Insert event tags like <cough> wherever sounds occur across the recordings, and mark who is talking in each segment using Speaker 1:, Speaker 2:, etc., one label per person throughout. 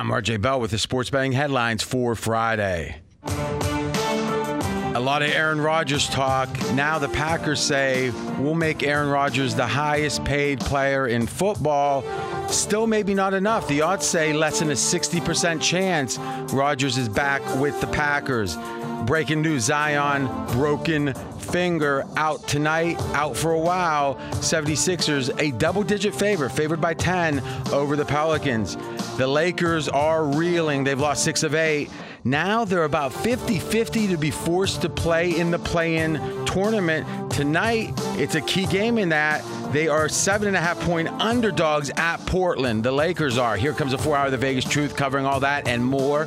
Speaker 1: I'm RJ Bell with the sports betting headlines for Friday. A lot of Aaron Rodgers talk. Now the Packers say we'll make Aaron Rodgers the highest paid player in football. Still, maybe not enough. The odds say less than a 60% chance Rodgers is back with the Packers. Breaking news Zion, broken finger, out tonight, out for a while. 76ers, a double digit favor, favored by 10 over the Pelicans. The Lakers are reeling. They've lost six of eight. Now they're about 50 50 to be forced to play in the play in tournament. Tonight, it's a key game in that. They are seven and a half point underdogs at Portland. The Lakers are. Here comes a four hour of the Vegas Truth covering all that and more.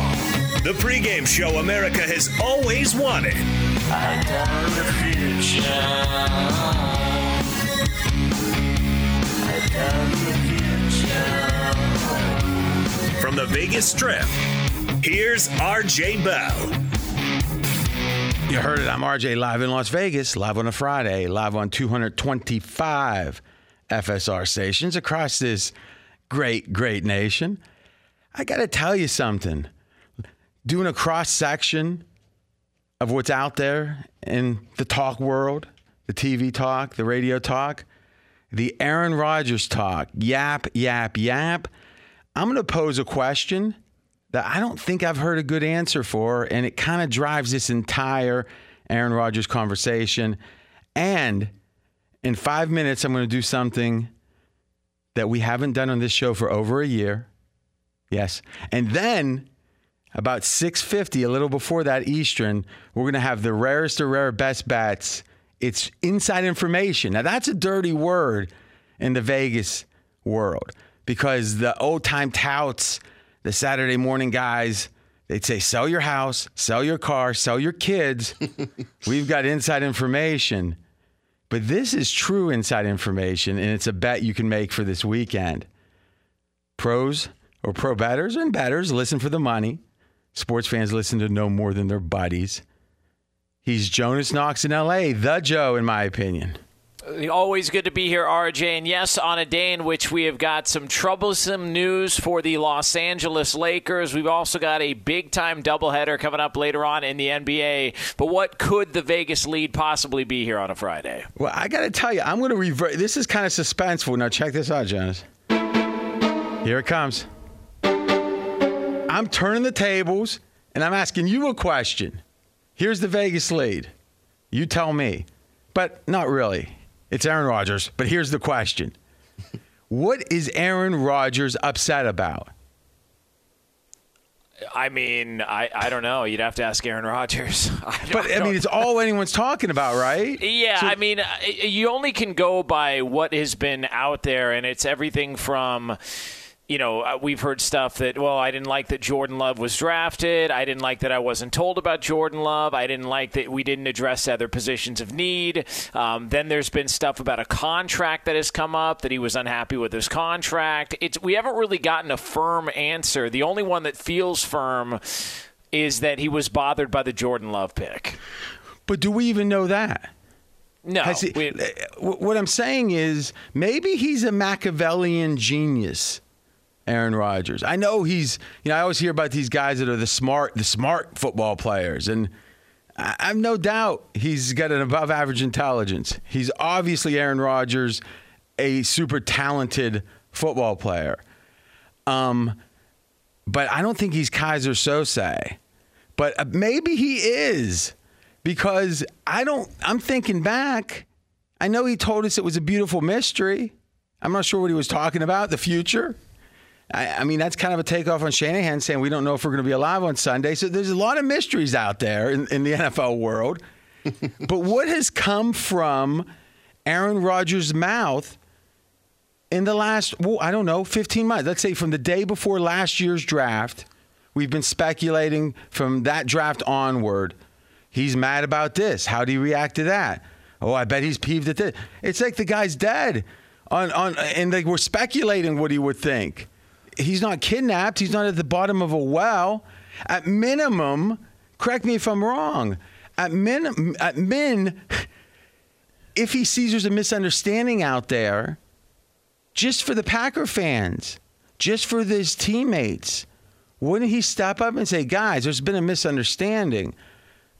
Speaker 2: The pregame show America has always wanted. From the Vegas Strip, here's RJ Bell.
Speaker 1: You heard it. I'm RJ live in Las Vegas, live on a Friday, live on 225 FSR stations across this great, great nation. I got to tell you something. Doing a cross section of what's out there in the talk world, the TV talk, the radio talk, the Aaron Rodgers talk, yap, yap, yap. I'm going to pose a question that I don't think I've heard a good answer for, and it kind of drives this entire Aaron Rodgers conversation. And in five minutes, I'm going to do something that we haven't done on this show for over a year. Yes. And then about 6:50, a little before that Eastern, we're going to have the rarest of rare best bets. It's inside information. Now that's a dirty word in the Vegas world because the old-time touts, the Saturday morning guys, they'd say sell your house, sell your car, sell your kids. <laughs> We've got inside information. But this is true inside information, and it's a bet you can make for this weekend. Pros or pro betters and betters listen for the money. Sports fans listen to no more than their buddies. He's Jonas Knox in LA, the Joe, in my opinion.
Speaker 3: Always good to be here, RJ. And yes, on a day in which we have got some troublesome news for the Los Angeles Lakers, we've also got a big time doubleheader coming up later on in the NBA. But what could the Vegas lead possibly be here on a Friday?
Speaker 1: Well, I got to tell you, I'm going to revert. This is kind of suspenseful. Now, check this out, Jonas. Here it comes. I'm turning the tables and I'm asking you a question. Here's the Vegas lead. You tell me. But not really. It's Aaron Rodgers. But here's the question What is Aaron Rodgers upset about?
Speaker 3: I mean, I, I don't know. You'd have to ask Aaron Rodgers. <laughs> I
Speaker 1: but I, I mean, it's all anyone's talking about, right?
Speaker 3: Yeah, so, I mean, you only can go by what has been out there, and it's everything from you know, uh, we've heard stuff that, well, I didn't like that Jordan Love was drafted. I didn't like that I wasn't told about Jordan Love. I didn't like that we didn't address other positions of need. Um, then there's been stuff about a contract that has come up that he was unhappy with his contract. It's we haven't really gotten a firm answer. The only one that feels firm is that he was bothered by the Jordan Love pick.
Speaker 1: But do we even know that?
Speaker 3: No. He, we,
Speaker 1: uh, what I'm saying is maybe he's a Machiavellian genius Aaron Rodgers. I know he's, you know, I always hear about these guys that are the smart, the smart football players, and I have no doubt he's got an above average intelligence. He's obviously Aaron Rodgers, a super talented football player. Um, but I don't think he's Keyser Söze. But uh, maybe he is because I don't, I'm thinking back. I know he told us it was a beautiful mystery. I'm not sure what he was talking about, the future. I, I, mean, that's kind of a takeoff on Shanahan saying we don't know if we're going to be alive on Sunday. So there's a lot of mysteries out there in, in the <laughs> NFL world. but what has come from Aaron Rodgers' mouth in the last, well, I don't know, 15 months? Let's say from the day before last year's draft We've been speculating from that draft onward. He's mad about this. How do you react to that? Oh, I bet he's peeved at this. It's like the guy's dead. On, on, and like we're speculating what he would think. He's not kidnapped. He's not at the bottom of a well. At minimum, correct me if I'm wrong. At min, at min, if he sees there's a misunderstanding out there, just for the Packer fans, just for his teammates, wouldn't he step up and say, guys, there's been a misunderstanding?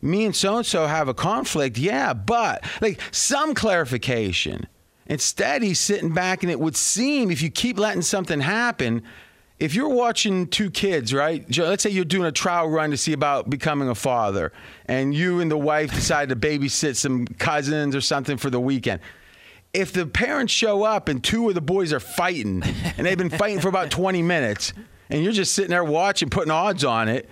Speaker 1: Me and so and so have a conflict. Yeah, but like some clarification. Instead, he's sitting back, and it would seem if you keep letting something happen, if you're watching two kids, right? Let's say you're doing a trial run to see about becoming a father, and you and the wife decide to babysit some cousins or something for the weekend. If the parents show up and two of the boys are fighting, and they've been fighting for about <laughs> 20 minutes, and you're just sitting there watching, putting odds on it,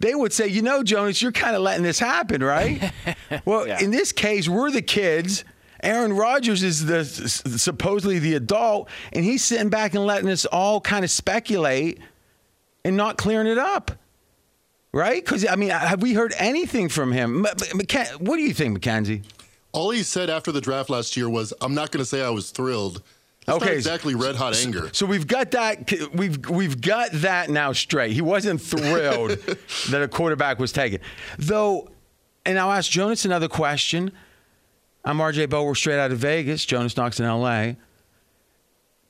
Speaker 1: they would say, you know, Jonas, you're kind of letting this happen, right? <laughs> well, yeah. in this case, we're the kids Aaron Rodgers is the supposedly the adult, and he's sitting back and letting us all kind of speculate and not clearing it up. Right? Because, I mean, have we heard anything from him? What do you think, Mackenzie?
Speaker 4: All he said after the draft last year was, I'm not going to say I was thrilled. That's okay, exactly red hot anger.
Speaker 1: So we've got that. We've we've got that now straight. He wasn't thrilled <laughs> that a quarterback was taken, though. And I'll ask Jonas another question. I'm RJ Bell. We're straight out of Vegas. Jonas Knox in LA.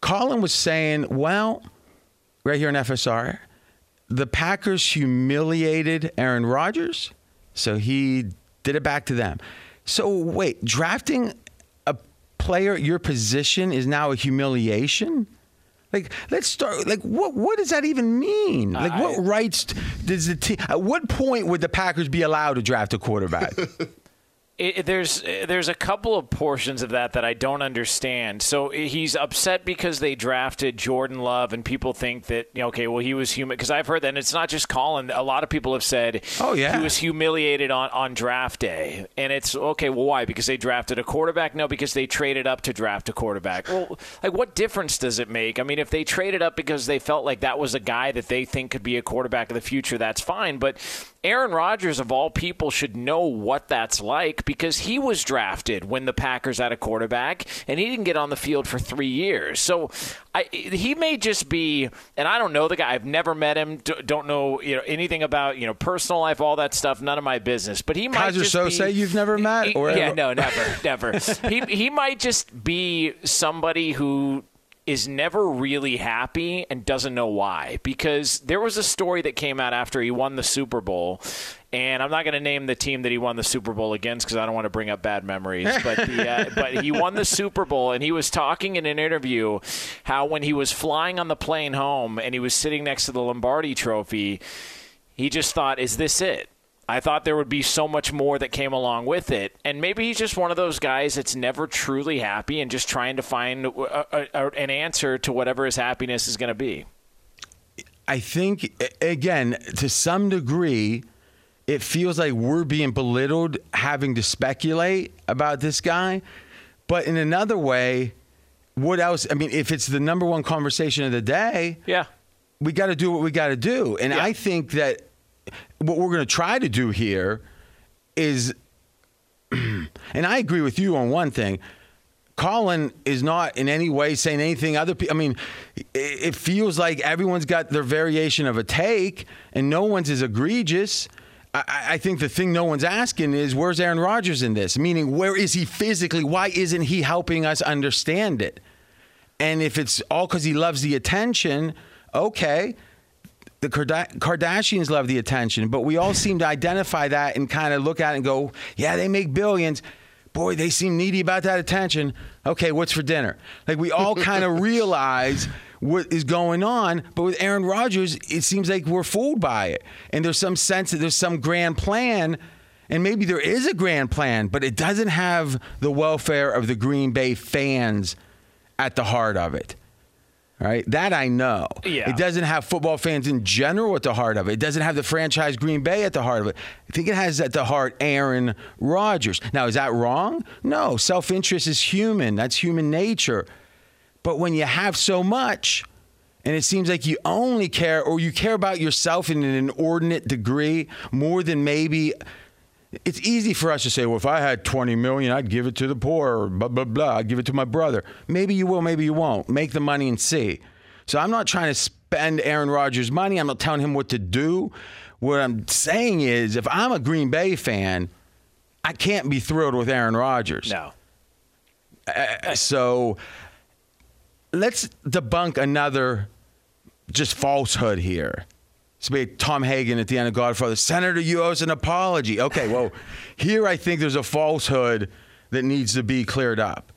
Speaker 1: Colin was saying, well, right here in FSR, the Packers humiliated Aaron Rodgers, so he did it back to them. So wait, drafting a player at your position is now a humiliation? Like, let's start. Like, what what does that even mean? Like, I, what rights does the team? At what point would the Packers be allowed to draft a quarterback? <laughs>
Speaker 3: It, there's uh, there's a couple of portions of that that I don't understand. So uh, he's upset because they drafted Jordan Love, and people think that you know, okay, well he was human. Because I've heard that, and it's not just Colin. A lot of people have said,
Speaker 1: oh yeah,
Speaker 3: he was humiliated on on draft day, and it's okay. Well, why? Because they drafted a quarterback? No, because they traded up to draft a quarterback. Well, like what difference does it make? I mean, if they traded up because they felt like that was a guy that they think could be a quarterback of the future, that's fine. But Aaron Rodgers, of all people, should know what that's like because he was drafted when the Packers had a quarterback and he didn't get on the field for three years. So I, he may just be, and I don't know the guy. I've never met him. Don't know you know anything about you know personal life, all that stuff. None of my business. But he might
Speaker 1: Kaiser
Speaker 3: just
Speaker 1: so
Speaker 3: be,
Speaker 1: say you've never met,
Speaker 3: or yeah, no, never, never. <laughs> he he might just be somebody who is never really happy and doesn't know why. Because there was a story that came out after he won the Super Bowl, and I'm not going to name the team that he won the Super Bowl against because I don't want to bring up bad memories. <laughs> But the, uh, but he won the Super Bowl, and he was talking in an interview how when he was flying on the plane home and he was sitting next to the Lombardi Trophy, he just thought, "Is this it?" I thought there would be so much more that came along with it. And maybe he's just one of those guys that's never truly happy and just trying to find a, a, an answer to whatever his happiness is going to be.
Speaker 1: I think, again, to some degree, it feels like we're being belittled having to speculate about this guy. But in another way, what else? I mean, if it's the number one conversation of the day,
Speaker 3: yeah,
Speaker 1: we got to do what we got to do. And yeah. I think that what we're going to try to do here is, <clears throat> and I agree with you on one thing. Colin is not in any way saying anything other people. I mean, it feels like everyone's got their variation of a take, and no one's as egregious. I, I think the thing no one's asking is where's Aaron Rodgers in this? Meaning, where is he physically? Why isn't he helping us understand it? And if it's all because he loves the attention, okay the Kardashians love the attention, but we all <laughs> seem to identify that and kind of look at it and go, yeah, they make billions. Boy, they seem needy about that attention. Okay, what's for dinner? Like we all kind of <laughs> realize what is going on, but with Aaron Rodgers, it seems like we're fooled by it. And there's some sense that there's some grand plan, and maybe there is a grand plan, but it doesn't have the welfare of the Green Bay fans at the heart of it right? That I know.
Speaker 3: Yeah.
Speaker 1: It doesn't have football fans in general at the heart of it. It doesn't have the franchise Green Bay at the heart of it. I think it has at the heart Aaron Rodgers. Now, is that wrong? No. Self interest is human, that's human nature. But when you have so much, And it seems like you only care or you care about yourself in an inordinate degree more than maybe it's easy for us to say, well, if I had 20 million, I'd give it to the poor, or blah, blah, blah. I'd give it to my brother. Maybe you will, maybe you won't. Make the money and see. So I'm not trying to spend Aaron Rodgers' money. I'm not telling him what to do. What I'm saying is, if I'm a Green Bay fan, I can't be thrilled with Aaron Rodgers.
Speaker 3: No.
Speaker 1: Uh, so let's debunk another just falsehood here. It's be Tom Hagen at the end of Godfather. Senator, you owe us an apology. Okay, well, <laughs> here I think there's a falsehood that needs to be cleared up.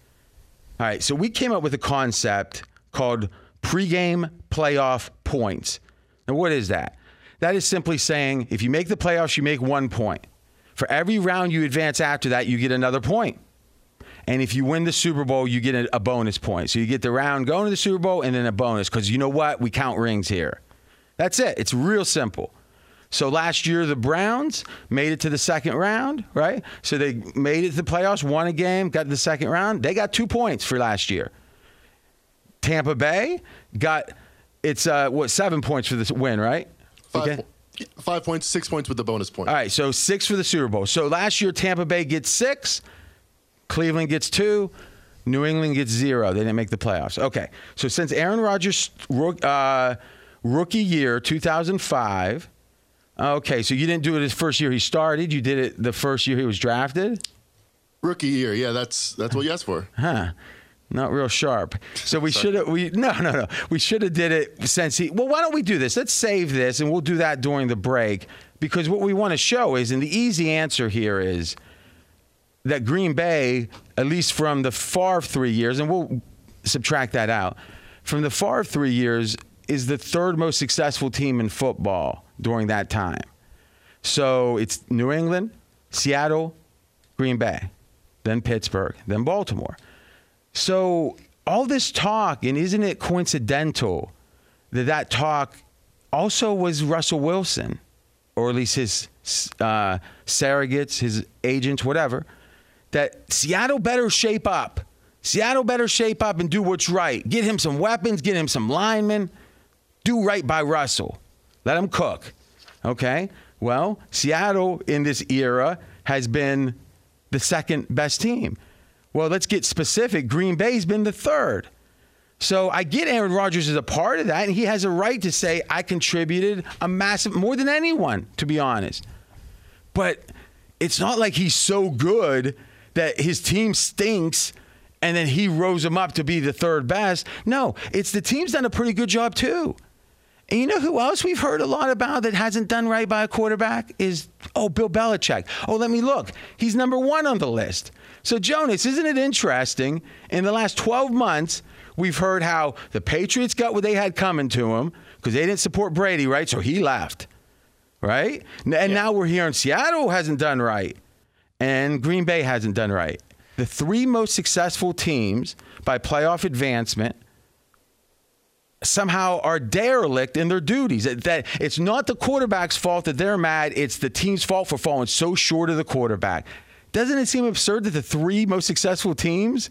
Speaker 1: All right, so we came up with a concept called pregame playoff points. Now, what is that? That is simply saying if you make the playoffs, you make one point. For every round you advance after that, you get another point. And if you win the Super Bowl, you get a, bonus point. So you get the round going to the Super Bowl and then a bonus because you know what? We count rings here. That's it. It's real simple. So last year, the Browns made it to the second round, right? So they made it to the playoffs, won a game, got to the second round. They got two points for last year. Tampa Bay got it's uh, what seven points for this win, right?
Speaker 4: Five, okay. five points, six points with the bonus point.
Speaker 1: All right, so six for the Super Bowl. So last year, Tampa Bay gets six, Cleveland gets two, New England gets zero. They didn't make the playoffs. Okay, so since Aaron Rodgers. Uh, rookie year, 2005. Okay, so you didn't do it his first year he started. You did it the first year he was drafted.
Speaker 4: Rookie year, yeah, that's that's what you asked for.
Speaker 1: Huh? Not real sharp. So we <laughs> should have we no no no we should have did it since he. Well, why don't we do this? Let's save this and we'll do that during the break because what we want to show is, and the easy answer here is that Green Bay, at least from the far three years, and we'll subtract that out from the far three years is the third most successful team in football during that time. So it's New England, Seattle, Green Bay, then Pittsburgh, then Baltimore. So all this talk, and isn't it coincidental that that talk also was Russell Wilson, or at least his uh, surrogates, his agents, whatever, that Seattle better shape up. Seattle better shape up and do what's right. Get him some weapons, get him some linemen do right by Russell. Let him cook. Okay? Well, Seattle in this era has been the second best team. Well, let's get specific. Green Bay's been the third. So I get Aaron Rodgers as a part of that, and he has a right to say, I contributed a massive, more than anyone, to be honest. But it's not like he's so good that his team stinks and then he rose him up to be the third best. No, it's the team's done a pretty good job too. And you know who else we've heard a lot about that hasn't done right by a quarterback is, oh, Bill Belichick. Oh, let me look. He's number one on the list. So, Jonas, isn't it interesting? In the last 12 months, we've heard how the Patriots got what they had coming to them because they didn't support Brady, right? So he left, right? And yeah. now we're hearing Seattle hasn't done right and Green Bay hasn't done right. The three most successful teams by playoff advancement somehow are derelict in their duties. That it's not the quarterback's fault that they're mad, it's the team's fault for falling so short of the quarterback. Doesn't it seem absurd that the three most successful teams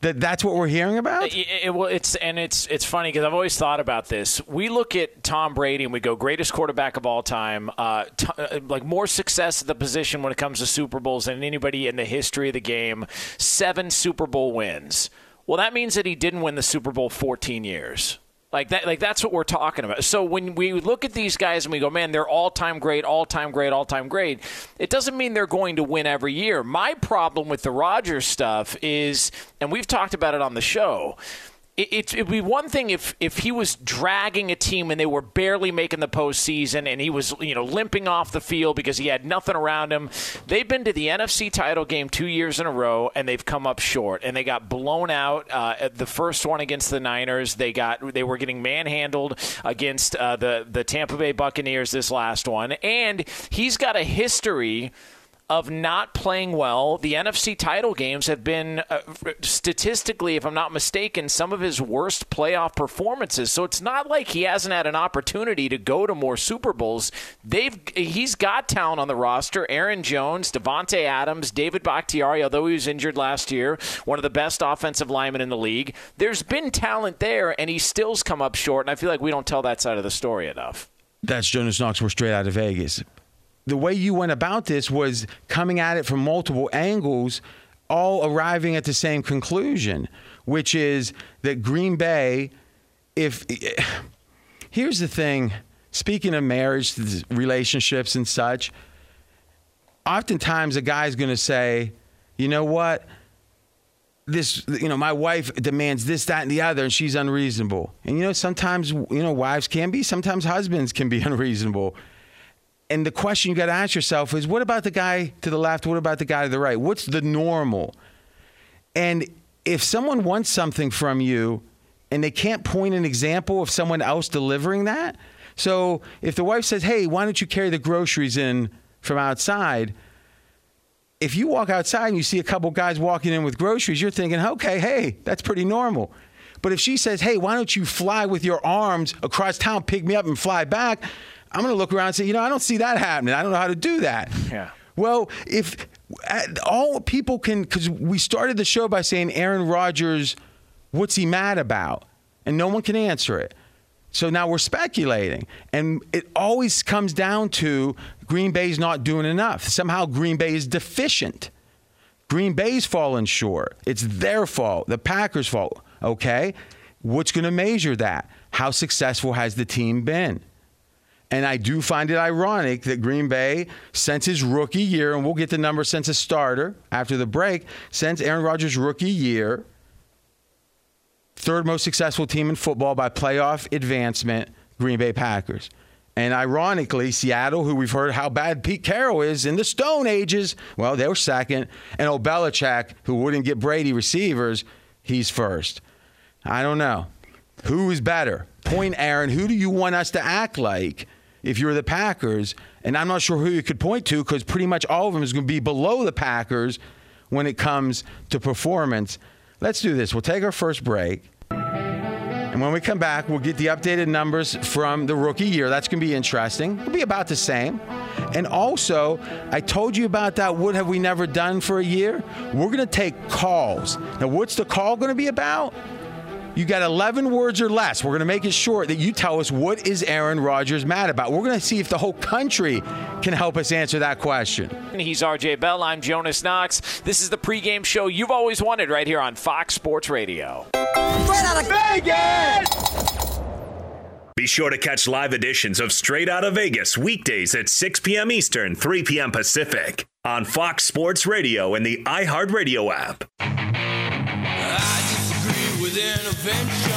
Speaker 1: that that's what we're hearing about?
Speaker 3: It, it, well, it's and it's it's funny because I've always thought about this. We look at Tom Brady and we go greatest quarterback of all time, uh, t- uh, like more success at the position when it comes to Super Bowls than anybody in the history of the game. Seven Super Bowl wins. Well, that means that he didn't win the Super Bowl 14 years. Like that, like that's what we're talking about. So when we look at these guys and we go, man, they're all time great, all time great, all time great. It doesn't mean they're going to win every year. My problem with the Rodgers stuff is, and we've talked about it on the show it, would be one thing if if he was dragging a team and they were barely making the postseason and he was you know limping off the field because he had nothing around him. They've been to the NFC title game two years in a row and they've come up short and they got blown out. Uh, the first one against the Niners, they got they were getting manhandled against uh, the the Tampa Bay Buccaneers this last one, and he's got a history of not playing well. The NFC title games have been, uh, statistically, if I'm not mistaken, some of his worst playoff performances. So it's not like he hasn't had an opportunity to go to more Super Bowls. They've he's got talent on the roster: Aaron Jones, Davante Adams, David Bakhtiari. Although he was injured last year, one of the best offensive linemen in the league. There's been talent there, and he still's come up short. And I feel like we don't tell that side of the story enough.
Speaker 1: That's Jonas Knox. We're straight out of Vegas the way you went about this was coming at it from multiple angles, all arriving at the same conclusion, which is that Green Bay, if <sighs> here's the thing, speaking of marriage, relationships, and such, oftentimes a guy's going to say, you know what? This, you know, my wife demands this, that, and the other, and she's unreasonable. And, you know, sometimes, you know, wives can be, sometimes husbands can be <laughs> unreasonable and the question you got to ask yourself is what about the guy to the left? What about the guy to the right? What's the normal? And if someone wants something from you and they can't point an example of someone else delivering that, so if the wife says, hey, why don't you carry the groceries in from outside? If you walk outside and you see a couple guys walking in with groceries, you're thinking, okay, hey, that's pretty normal. But if she says, hey, why don't you fly with your arms across town, pick me up, and fly back? I'm going to look around and say, you know, I don't see that happening. I don't know how to do that.
Speaker 3: Yeah.
Speaker 1: Well, if all people can, because we started the show by saying Aaron Rodgers, what's he mad about? And no one can answer it. So now we're speculating. And it always comes down to Green Bay's not doing enough. Somehow Green Bay is deficient. Green Bay's falling short. It's their fault, the Packers' fault. Okay? What's going to measure that? How successful has the team been? And I do find it ironic that Green Bay, since his rookie year, and we'll get the number since a starter after the break, since Aaron Rodgers' rookie year, third most successful team in football by playoff advancement, Green Bay Packers. And ironically, Seattle, who we've heard how bad Pete Carroll is in the Stone Ages, well, they were second. And old Belichick, who wouldn't get Brady receivers, he's first. I don't know. Who is better? Point Aaron, who do you want us to act like? If you're the Packers. And I'm not sure who you could point to because pretty much all of them is going to be below the Packers when it comes to performance. Let's do this. We'll take our first break. And when we come back, we'll get the updated numbers from the rookie year. That's going to be interesting. It'll be about the same. And also, I told you about that What Have We Never Done for a year? We're going to take calls. Now, what's the call going to be about? You got 11 words or less. We're going to make it short that you tell us what is Aaron Rodgers mad about. We're going to see if the whole country can help us answer that question.
Speaker 3: He's RJ Bell. I'm Jonas Knox. This is the pregame show you've always wanted right here on Fox Sports Radio.
Speaker 2: Straight out of Vegas! Be sure to catch live editions of Straight Out of Vegas weekdays at 6 p.m. Eastern, 3 p.m. Pacific on Fox Sports Radio and the iHeartRadio app with intervention.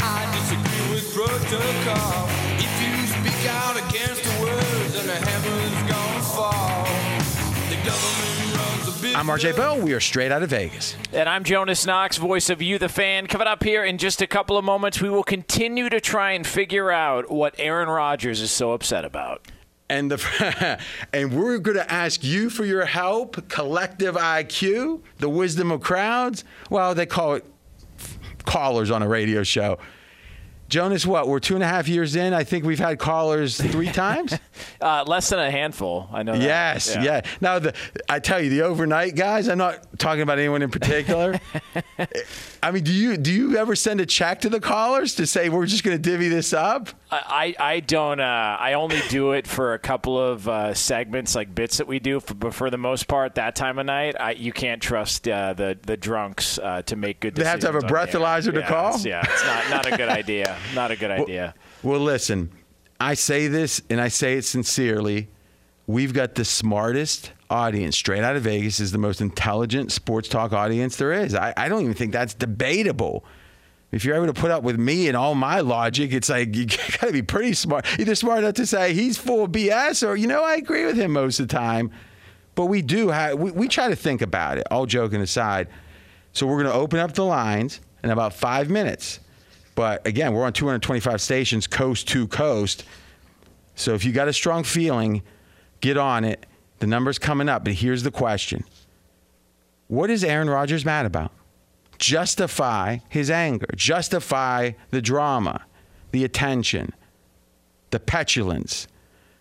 Speaker 2: I disagree with protocol. If you speak out against the words, then the heavens gonna fall.
Speaker 1: I'm RJ Bell. We are straight out of Vegas.
Speaker 3: And I'm Jonas Knox, voice of You, the fan. Coming up here in just a couple of moments, we will continue to try and figure out what Aaron Rodgers is so upset about.
Speaker 1: And the <laughs> and we're going to ask you for your help, collective IQ, the wisdom of crowds. Well, they call it callers on a radio show. Jonas, what? We're two and a half years in. I think we've had callers three <laughs> times.
Speaker 3: uh, less than a handful. I know. That.
Speaker 1: Yes, yeah. yeah. Now, the, I tell you, the overnight guys. I'm not talking about anyone in particular. <laughs> I mean, do you do you ever send a check to the callers to say we're just going to divvy this up?
Speaker 3: I I don't. Uh, I only do it for a couple of uh, segments, like bits that we do. For, but for the most part, that time of night, I, you can't trust uh, the the drunks uh, to make good. Decisions.
Speaker 1: They have to have a breathalyzer to
Speaker 3: yeah,
Speaker 1: call.
Speaker 3: It's, yeah, it's not not a good idea. Not a good idea.
Speaker 1: Well, well, listen. I say this, and I say it sincerely. We've got the smartest audience. Straight out of Vegas is the most intelligent sports talk audience there is. I, I don't even think that's debatable. If you're able to put up with me and all my logic, it's like <laughs> you got to be pretty smart. Either smart enough to say he's full of BS, or you know I agree with him most of the time. But we do have we, we try to think about it. All joking aside, so we're going to open up the lines in about five minutes. But again, we're on 225 stations, coast to coast. So if you got a strong feeling, get on it The number's coming up, but here's the question What is Aaron Rodgers mad about? Justify his anger, justify the drama, the attention, the petulance.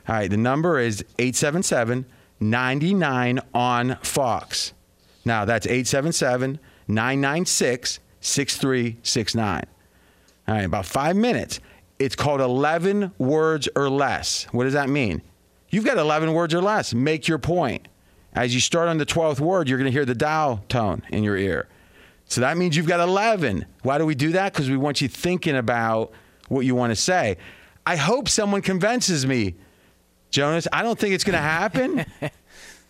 Speaker 1: All right, the number is 877 99 on Fox. Now, that's 877 996 6369. All right, about five minutes. It's called 11 words or less. What does that mean? You've got 11 words or less. Make your point. As you start on the 12th word, you're going to hear the dial tone in your ear. So that means you've got 11. Why do we do that? Because we want you thinking about what you want to say. I hope someone convinces me, Jonas. I don't think it's going to happen. <laughs>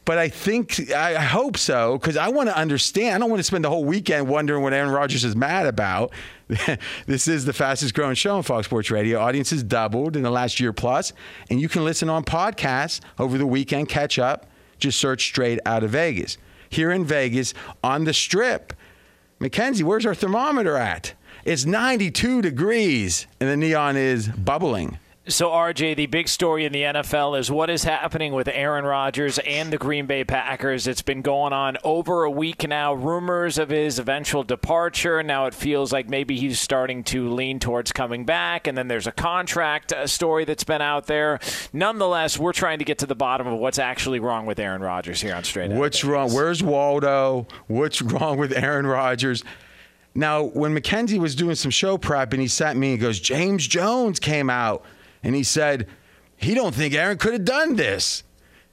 Speaker 1: but I think I hope so because I want to understand. I don't want to spend the whole weekend wondering what Aaron Rodgers is mad about. <laughs> this is the fastest growing show on Fox Sports Radio. Audiences doubled in the last year plus, and you can listen on podcasts over the weekend. Catch up. Just search straight out of Vegas. Here in Vegas on the Strip, Mackenzie, where's our thermometer at? It's 92 degrees, and the neon is bubbling.
Speaker 3: So, RJ, the big story in the NFL is what is happening with Aaron Rodgers and the Green Bay Packers. It's been going on over a week now. Rumors of his eventual departure. Now it feels like maybe he's starting to lean towards coming back. And then there's a contract uh, story that's been out there. Nonetheless, we're trying to get to the bottom of what's actually wrong with Aaron Rodgers here on Straight
Speaker 1: What's wrong? Where's Waldo? What's wrong with Aaron Rodgers? Now, when Mackenzie was doing some show prep and he sent me, he goes, James Jones came out and he said he don't think Aaron could have done this.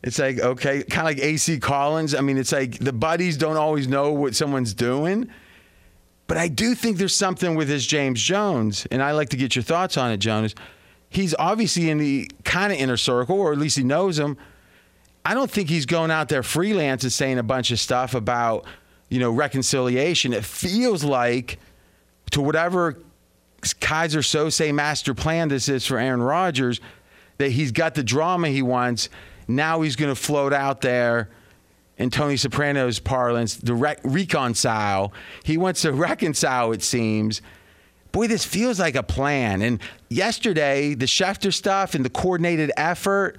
Speaker 1: It's like okay, kind of like AC Collins. I mean, it's like the buddies don't always know what someone's doing. But I do think there's something with this James Jones, and I like to get your thoughts on it, Jonas. He's obviously in the kind of inner circle, or at least he knows him. I don't think he's going out there freelance and saying a bunch of stuff about, you know, reconciliation. It feels like to whatever Keyser Söze master plan this is for Aaron Rodgers, that he's got the drama he wants. Now he's going to float out there in Tony Soprano's parlance, the re- reconcile. He wants to <laughs> reconcile, it seems. Boy, this feels like a plan. And yesterday, the Schefter stuff and the coordinated effort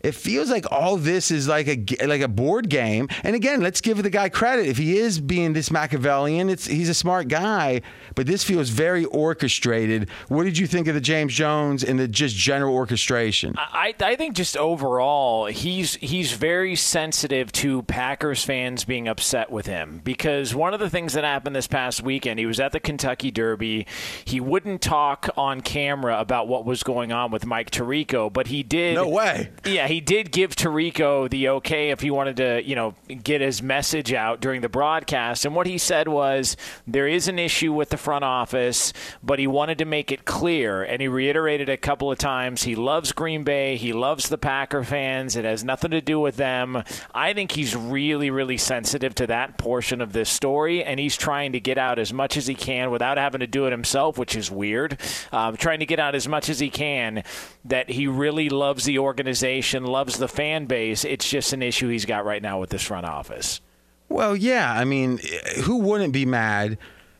Speaker 1: it feels like all this is like a like a board game. And again, let's give the guy credit. If he is being this Machiavellian, it's he's a smart guy. But this feels very orchestrated. What did you think of the James Jones and the just general orchestration?
Speaker 3: I, I think just overall, he's he's very sensitive to Packers fans being upset with him because one of the things that happened this past weekend, he was at the Kentucky Derby. He wouldn't talk on camera about what was going on with Mike Tirico, but he did.
Speaker 1: No way.
Speaker 3: Yeah, he did give Tirico the okay if he wanted to, you know, get his message out during the broadcast. And what he said was there is an issue with the front office, but he wanted to make it clear. And he reiterated a couple of times he loves Green Bay, he loves the Packer fans. It has nothing to do with them. I think he's really, really sensitive to that portion of this story, and he's trying to get out as much as he can without having to do it himself, which is weird. Um, trying to get out as much as he can that he really loves the organization loves the fan base. It's just an issue he's got right now with this front office.
Speaker 1: Well, yeah. I mean, eh, who wouldn't be mad?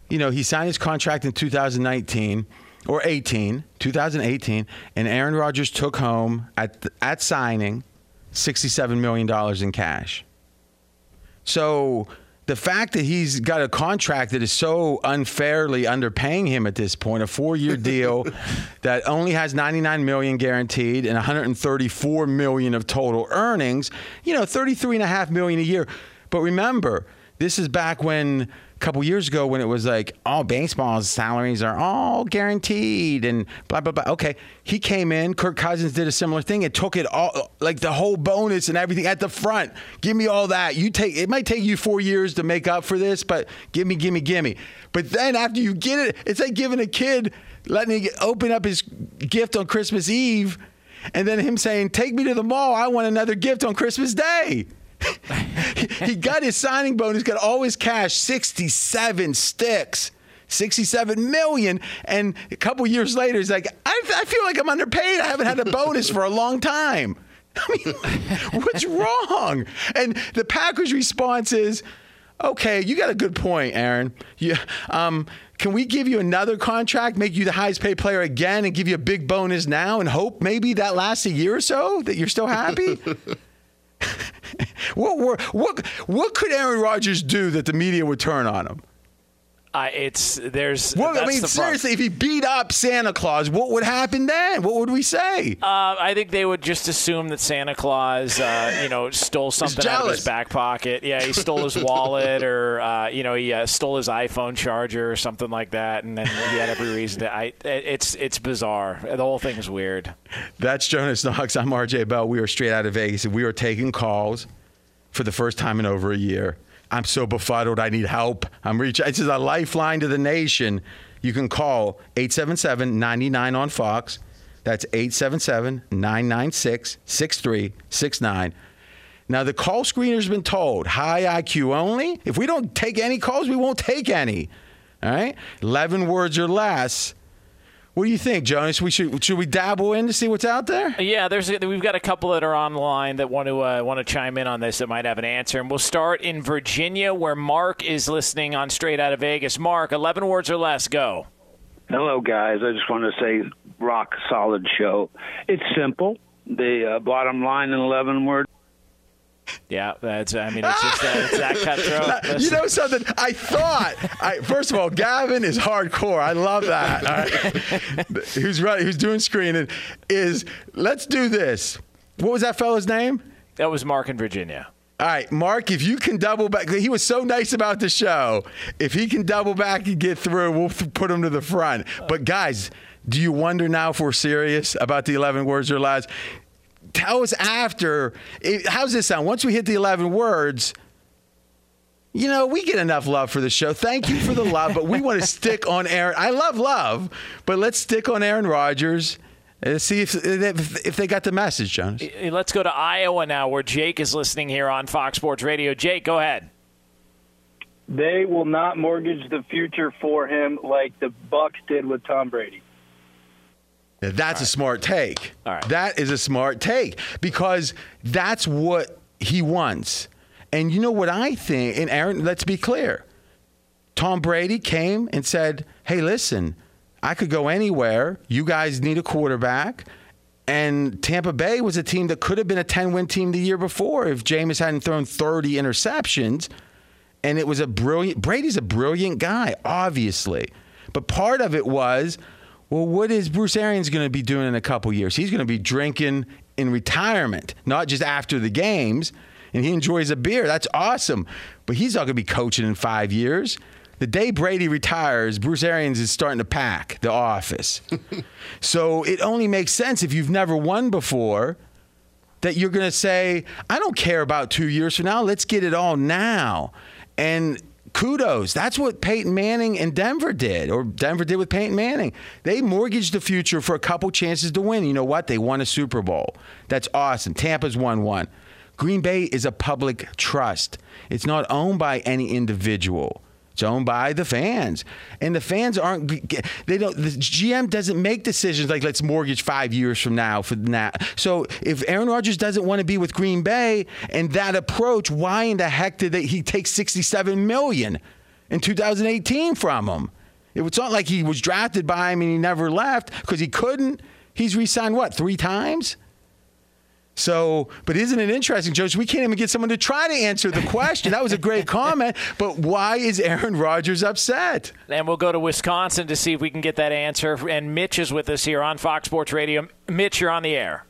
Speaker 1: You know, he signed his contract in 2019 or 18, 2018, and Aaron Rodgers took home at at signing 67 million dollars in cash. So the fact that he's got a contract that is so unfairly underpaying him at this point, a four-year <laughs> deal that only has 99 million guaranteed and 134 million of total earnings, you know, 33 and a half million a year. But remember, this is back when a couple years ago when it was like all baseball's salaries are all guaranteed and blah blah blah. Okay, he came in. Kirk Cousins did a similar thing and took it all, like the whole bonus and everything at the front. Give me all that. You take it might take you four years to make up for this, but give me, give me, give me. But then after you get it, it's like giving a kid letting him open up his gift on Christmas Eve, and then him saying, "Take me to the mall. I want another gift on Christmas Day." He got his signing bonus, got all his cash, 67 sticks. 67 million and a couple years later he's like I, I feel like i'm underpaid i haven't had a bonus for a long time <laughs> i mean what's wrong and the packers response is okay you got a good point aaron yeah um, can we give you another contract, make you the highest paid player again, and give you a big bonus now, and hope maybe that lasts a year or so that you're still happy? <laughs> <laughs> what, were, what, what could Aaron Rodgers do that the media would turn on him?
Speaker 3: Uh, it's there's.
Speaker 1: Well, I mean, seriously, if he beat up Santa Claus, what would happen then? What would we say?
Speaker 3: Uh, I think they would just assume that Santa Claus, uh, you know, stole something out of his back pocket. Yeah, he stole his wallet, or uh, you know, he uh, stole his iPhone charger or something like that, and then he had every reason to. I, it's it's bizarre. The whole thing is weird.
Speaker 1: That's Jonas Knox. I'm RJ Bell. We are straight out of Vegas, and we are taking calls for the first time in over a year. I'm so befuddled. I need help. I'm reaching. This is a lifeline to the nation. You can call 877 99 on Fox. That's 877 996 6369. Now, the call screener's been told high IQ only. If we don't take any calls, we won't take any. All right? 11 words or less. What do you think, Jonas? We should should we dabble in to see what's out there?
Speaker 3: Yeah, there's we've got a couple that are online that want to uh, want to chime in on this that might have an answer, and we'll start in Virginia where Mark is listening on Straight Out of Vegas. Mark, eleven words or less, go.
Speaker 5: Hello, guys. I just want to say, rock solid show. It's simple. The uh, bottom line in eleven words
Speaker 3: yeah, that's. I mean, it's just that, it's that <laughs> cutthroat.
Speaker 1: you know something? I thought. I, first of all, Gavin is hardcore. I love that. <laughs> who's right? Who's doing screening? Is let's do this. What was that fellow's name?
Speaker 3: That was Mark in Virginia.
Speaker 1: All right, Mark, if you can double back, he was so nice about the show. If he can double back and get through, we'll put him to the front. But guys, do you wonder now if we're serious about the 11 words or less? Tell us after. How's this sound? Once we hit the 11 words, you know, we get enough love for the show. Thank you for the love, but we want to stick on Aaron. I love love, but let's stick on Aaron Rodgers. and see if, if, if they got the message, Jonas.
Speaker 3: Let's go to Iowa now, where Jake is listening here on Fox Sports Radio. Jake, go ahead.
Speaker 6: They will not mortgage the future for him like the Bucs did with Tom Brady.
Speaker 1: That's a smart take. All right. That is a smart take because that's what he wants. And you know what I think, and Aaron, let's be clear. Tom Brady came and said, Hey, listen, I could go anywhere. You guys need a quarterback. And Tampa Bay was a team that could have been a 10 win team the year before if Jameis hadn't thrown 30 interceptions. And it was a brilliant, Brady's a brilliant guy, obviously. But part of it was, well, what is Bruce Arians going to be doing in a couple years? He's going to be drinking in retirement, not just after the games. And he enjoys a beer. That's awesome. But he's not going to be coaching in five years. The day Brady retires, Bruce Arians is starting to pack the office. <laughs> so it only makes sense if you've never won before that you're going to say, I don't care about two years from now. Let's get it all now. And kudos. That's what Peyton Manning and Denver did, or Denver did with Peyton Manning. They mortgaged the future for a couple chances to win. You know what? They won a Super Bowl. That's awesome. Tampa's won one. Green Bay is a public trust. It's not owned by any individual. It's owned by the fans, and the fans aren't. They don't. The GM doesn't make decisions like let's mortgage five years from now for now. So if Aaron Rodgers doesn't want to be with Green Bay and that approach, why in the heck did they, he take sixty-seven million in 2018 from him? It's not like he was drafted by him and he never left because he couldn't. He's re-signed what three times? So, but isn't it interesting, Joe? We can't even get someone to try to answer the question. That was a great <laughs> comment, but why is Aaron Rodgers upset?
Speaker 3: And we'll go to Wisconsin to see if we can get that answer. And Mitch is with us here on Fox Sports Radio. Mitch, you're on the air.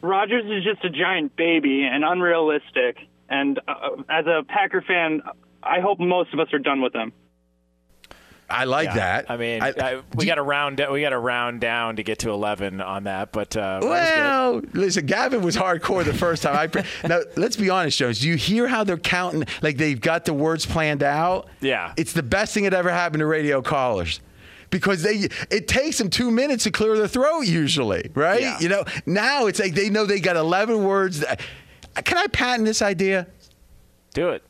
Speaker 7: Rodgers is just a giant baby and unrealistic. And uh, as a Packer fan, I hope most of us are done with him.
Speaker 1: I like yeah. that.
Speaker 3: I mean, I, I, we got to round we got to round down to get to eleven on that. But uh,
Speaker 1: well, listen, Gavin was hardcore the first time. I pre- <laughs> now let's be honest, Jones. Do you hear how they're counting? Like they've got the words planned out.
Speaker 3: Yeah,
Speaker 1: it's the best thing that ever happened to radio callers because they it takes them two minutes to clear their throat usually, right? Yeah. You know, now it's like they know they got eleven words. That, can I patent this idea?
Speaker 3: Do it.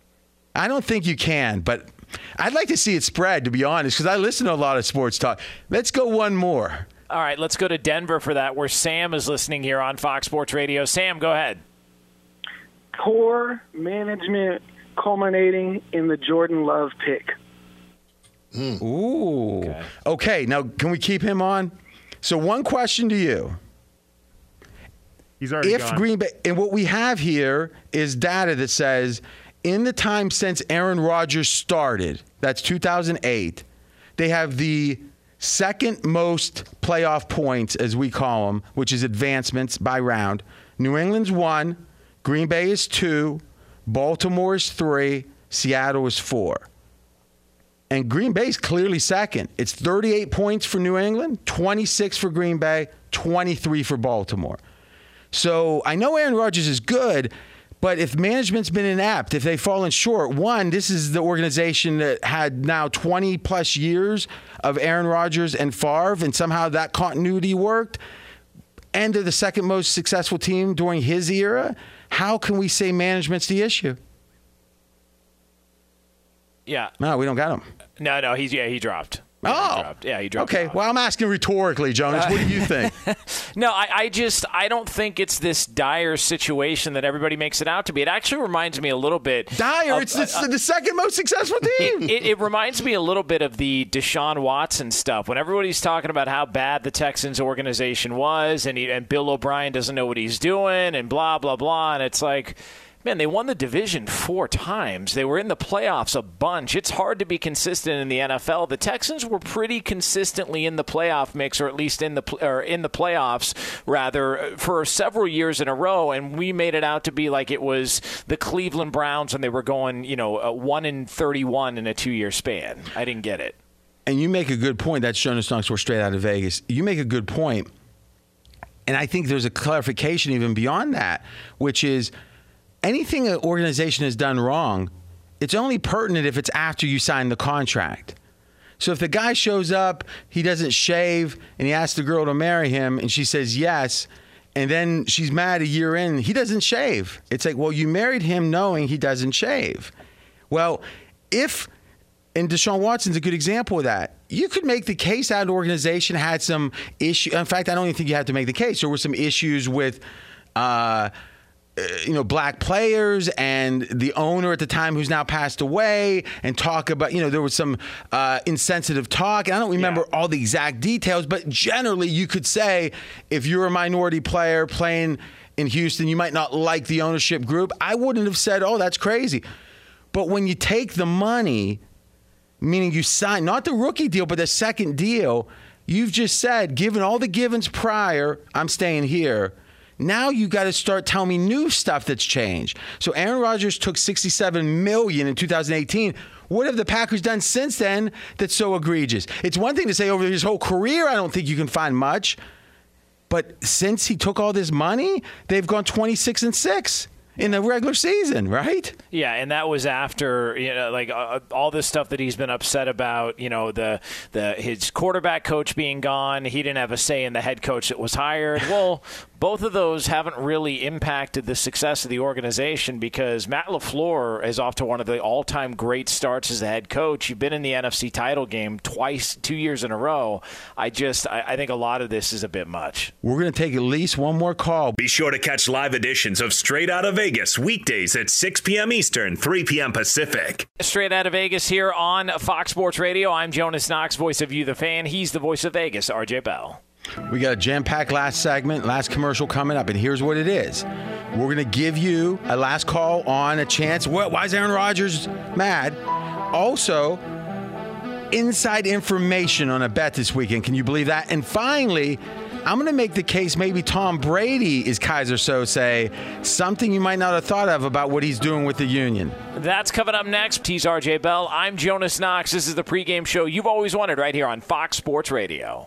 Speaker 1: I don't think you can, but I'd like to see it spread, to be honest, because I listen to a lot of sports talk. Let's go one more.
Speaker 3: All right, let's go to Denver for that, where Sam is listening here on Fox Sports Radio. Sam, go ahead.
Speaker 6: Poor management culminating in the Jordan Love pick.
Speaker 1: Mm. Ooh. Okay. okay, now can we keep him on? So, one question to you
Speaker 8: He's already
Speaker 1: if
Speaker 8: gone.
Speaker 1: Green Bay and what we have here is data that says in the time since Aaron Rodgers started, that's 2008, they have the second most playoff points, as we call them, which is advancements by round. New England's one, Green Bay is two, Baltimore is three, Seattle is four. And Green Bay's clearly second. It's 38 points for New England, 26 for Green Bay, 23 for Baltimore. So I know Aaron Rodgers is good, but if management's been inept, if they've fallen short, one, this is the organization that had now 20 plus years of Aaron Rodgers and Favre, and somehow that continuity worked. And they're the second most successful team during his era. How can we say management's the issue?
Speaker 3: Yeah.
Speaker 1: No, we don't got him.
Speaker 3: No, no, he's yeah, he dropped.
Speaker 1: Oh,
Speaker 3: he dropped. yeah, he dropped.
Speaker 1: Okay, well, I'm asking rhetorically, Jonas. What do you uh, think? <laughs>
Speaker 3: No, I, I just I don't think it's this dire situation that everybody makes it out to be. It actually reminds me a little bit.
Speaker 1: Dire.
Speaker 3: of-
Speaker 1: it's the, uh, uh, the second most successful <laughs> team.
Speaker 3: it, it reminds me a little bit of the Deshaun Watson stuff when everybody's talking about how bad the Texans organization was, and he, and Bill O'Brien doesn't know what he's doing, and blah blah blah, and it's like. Man, they won the division four times. They were in the playoffs a bunch. It's hard to be consistent in the NFL. The Texans were pretty consistently in the playoff mix, or at least in the or in the playoffs, rather, for several years in a row. And we made it out to be like it was the Cleveland Browns and they were going, you know, one in thirty-one in a two-year span. I didn't get it.
Speaker 1: And you make a good point. That's Jonas Knoxville straight out of Vegas. You make a good point. And I think there's a clarification even beyond that, which is anything an organization has done wrong, it's only pertinent if it's after you sign the contract. So if the guy shows up, he doesn't shave, and he asks the girl to marry him, and she says yes, and then she's mad a year in, he doesn't shave. It's like, well, you married him knowing he doesn't shave. Well, if and Deshaun Watson's a good example of that. You could make the case that an organization had some issue. In fact, I don't even think you have to make the case. There were some issues with. Uh, you know, black players and the owner at the time who's now passed away, and talk about, you know, there was some uh, insensitive talk. And I don't remember all the exact details, but generally, you could say if you're a minority player playing in Houston, you might not like the ownership group. I wouldn't have said, oh, that's crazy. But when you take the money, meaning you sign not the rookie deal, but the second deal, you've just said, given all the givens prior, I'm staying here. Now you got to start telling me new stuff that's changed. So Aaron Rodgers took 67 million in 2018. What have the Packers done since then that's so egregious? It's one thing to say over his whole career, I don't think you can find much. But since he took all this money, they've gone 26 and 6 in the regular season, right?
Speaker 3: Yeah, and that was after you know, like uh, all this stuff that he's been upset about. You know, the the his quarterback coach being gone. He didn't have a say in the head coach that was hired. Well, both of those haven't really impacted the success of the organization because Matt LaFleur is off to one of the all-time great starts as a head coach. You've been in the NFC title game twice, two years in a row. I just, I, I think a lot of this is a bit much.
Speaker 1: We're going to take at least one more call.
Speaker 2: Be sure to catch live editions of Straight Out of Vegas weekdays at 6 p.m. Eastern, 3 p.m. Pacific.
Speaker 3: Straight out of Vegas here on Fox Sports Radio. I'm Jonas Knox, voice of You, the fan. He's the voice of Vegas, RJ Bell.
Speaker 1: We got a jam packed last segment, last commercial coming up, and here's what it is. We're going to give you a last call on a chance. What, why is Aaron Rodgers mad? Also, inside information on a bet this weekend. Can you believe that? And finally, I'm going to make the case maybe Tom Brady is Keyser Söze something you might not have thought of about what he's doing with the union.
Speaker 3: That's coming up next. He's RJ Bell. I'm Jonas Knox. This is the pregame show you've always wanted right here on Fox Sports Radio.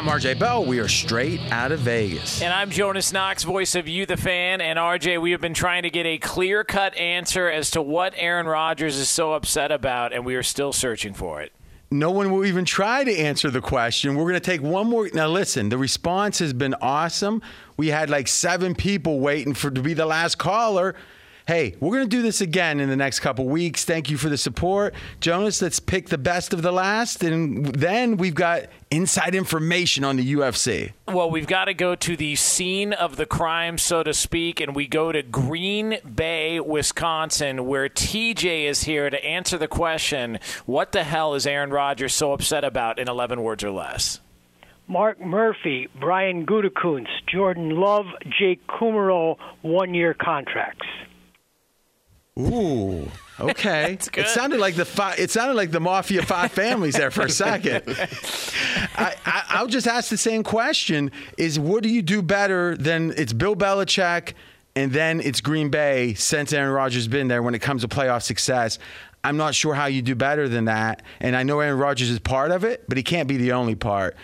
Speaker 1: I'm RJ Bell. We are straight out of Vegas.
Speaker 3: And I'm Jonas Knox, voice of You, the fan. And RJ, we have been trying to get a clear cut answer as to what Aaron Rodgers is so upset about, and we are still searching for it.
Speaker 1: No one will even try to answer the question. We're going to take one more. Now, listen, the response has been awesome. We had like seven people waiting for to be the last caller. Hey, we're going to do this again in the next couple weeks. Thank you for the support. Jonas, let's pick the best of the last. And then we've got inside information on the UFC.
Speaker 3: Well, we've got to go to the scene of the crime, so to speak, and we go to Green Bay, Wisconsin, where TJ is here to answer the question what the hell is Aaron Rodgers so upset about in 11 words or less?
Speaker 8: Mark Murphy, Brian Gutekunst, Jordan Love, Jake Kumerow, one year contracts.
Speaker 1: Ooh, okay. <laughs> it sounded like the fi- it sounded like the Mafia Five families there for a second. <laughs> I, I, I'll just ask the same question: Is what do you do better than it's Bill Belichick, and then it's Green Bay since Aaron Rodgers been there when it comes to playoff success? I'm not sure how you do better than that, and I know Aaron Rodgers is part of it, but he can't be the only part.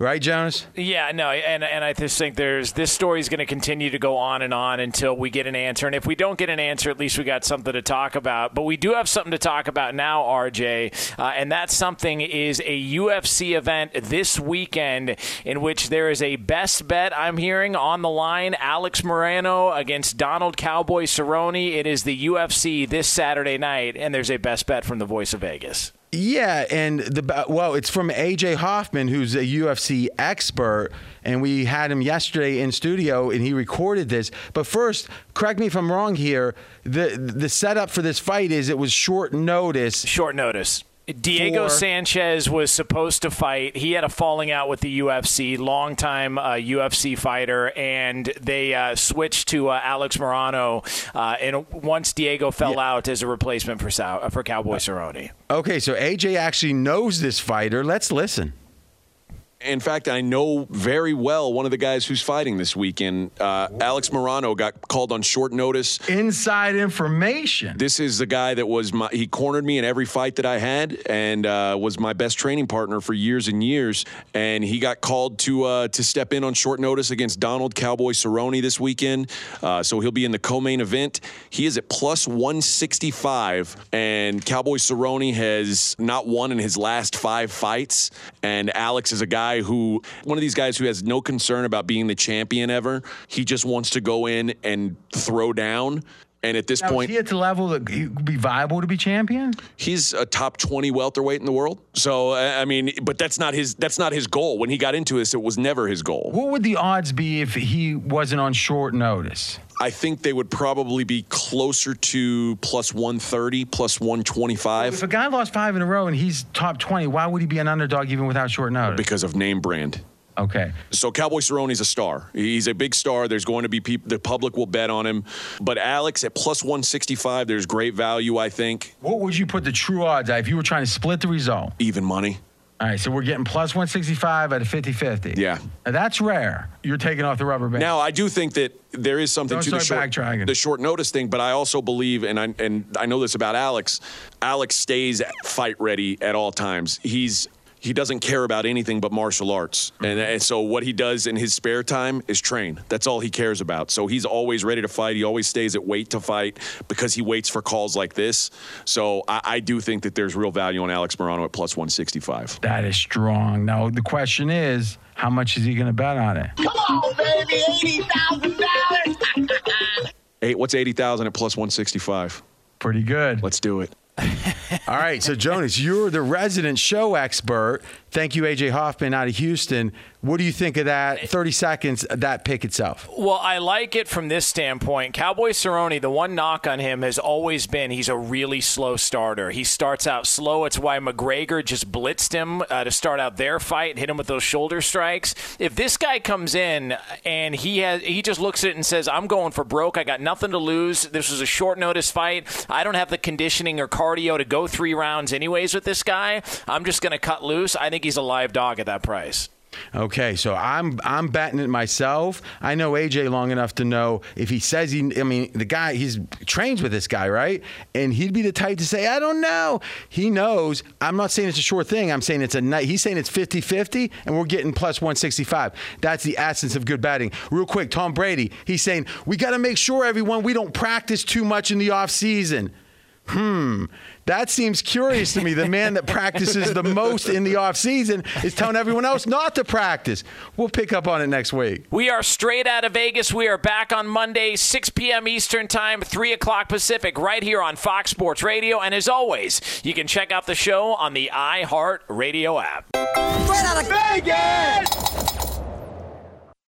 Speaker 1: Right, Jonas?
Speaker 3: Yeah, no, and and I just think there's this story is going to continue to go on and on until we get an answer. And if we don't get an answer, at least we got something to talk about. But we do have something to talk about now, RJ, uh, and that something is a UFC event this weekend in which there is a best bet I'm hearing on the line: Alex Morono against Donald Cowboy Cerrone. It is the UFC this Saturday night, and there's a best bet from the Voice of Vegas.
Speaker 1: Yeah, and the well, it's from AJ Hoffman, who's a UFC expert, and we had him yesterday in studio, and he recorded this. But first, correct me if I'm wrong here. the The setup for this fight is it was short notice.
Speaker 3: Short notice. Diego for, Sanchez was supposed to fight. He had a falling out with the UFC, longtime uh, UFC fighter, and they uh, switched to uh, Alex Morono. Uh, and once Diego fell yeah. out as a replacement for for Cowboy Cerrone.
Speaker 1: Okay, so AJ actually knows this fighter. Let's listen.
Speaker 9: In fact, I know very well one of the guys who's fighting this weekend. Uh, Alex Morono got called on short notice.
Speaker 1: Inside information.
Speaker 9: This is the guy that was my, he cornered me in every fight that I had and uh, was my best training partner for years and years. And he got called to uh, to step in on short notice against Donald Cowboy Cerrone this weekend. Uh, so he'll be in the co-main event. He is at plus 165, and Cowboy Cerrone has not won in his last five fights. And Alex is a guy guy who, one of these guys who has no concern about being the champion ever. He just wants to go in and throw down. And at this
Speaker 1: now,
Speaker 9: point,
Speaker 1: is he at the level that he would be viable to be champion?
Speaker 9: He's a top twenty welterweight in the world. So I mean, but that's not his. That's not his goal. When he got into this, it was never his goal.
Speaker 1: What would the odds be if he wasn't on short notice?
Speaker 9: I think they would probably be closer to plus 130, plus 125.
Speaker 1: If a guy lost five in a row and he's top 20, why would he be an underdog even without short notice?
Speaker 9: Because of name brand.
Speaker 1: Okay.
Speaker 9: So Cowboy Cerrone's a star. He's a big star. There's going to be people, the public will bet on him. But Alex at plus 165, there's great value, I think.
Speaker 1: What would you put the true odds at if you were trying to split the result?
Speaker 9: Even money.
Speaker 1: All right, so we're getting plus 165 at a 50 50.
Speaker 9: Yeah.
Speaker 1: Now that's rare. You're taking off the rubber band.
Speaker 9: Now, I do think that there is something
Speaker 1: Don't
Speaker 9: to the short, the short notice thing, but I also believe, and I, and I know this about Alex, Alex stays fight ready at all times. He's he doesn't care about anything but martial arts. And, and, so what he does in his spare time is train. That's all he cares about. So he's always ready to fight. He always stays at weight to fight because he waits for calls like this. So I, I do think that there's real value on Alex Morono at plus 165.
Speaker 1: That is strong. Now, the question is, how much is he going to bet on it?
Speaker 10: Come on, baby, $80,000. <laughs>
Speaker 9: Hey, what's 80,000 at plus 165?
Speaker 1: Pretty good.
Speaker 9: Let's do it.
Speaker 1: All right, so Jonas, you're the resident show expert. Thank you, AJ Hoffman out of Houston. What do you think of that? 30 seconds, that pick itself.
Speaker 3: Well, I like it from this standpoint. Cowboy Cerrone, the one knock on him has always been he's a really slow starter. He starts out slow. It's why McGregor just blitzed him uh, to start out their fight, hit him with those shoulder strikes. If this guy comes in and he has, he just looks at it and says, "I'm going for broke. I got nothing to lose. This was a short notice fight. I don't have the conditioning or cardio to go three rounds anyways with this guy. I'm just going to cut loose." I think think he's a live dog at that price.
Speaker 1: Okay, so I'm I'm betting it myself. I know AJ long enough to know if he says he I mean the guy he's trains with this guy, right? And he'd be the type to say, "I don't know." He knows. I'm not saying it's a sure thing. I'm saying it's a night. He's saying it's 50-50 and we're getting plus 165. That's the essence of good betting. Real quick, Tom Brady, he's saying, "We got to make sure everyone we don't practice too much in the off season." Hmm, that seems curious to me. The man that practices the most in the off season is telling everyone else not to practice. We'll pick up on it next week.
Speaker 3: We are straight out of Vegas. We are back on Monday, 6 p.m. Eastern Time, 3 o'clock Pacific, right here on Fox Sports Radio. And as always, you can check out the show on the iHeart Radio app.
Speaker 10: Straight out of Vegas!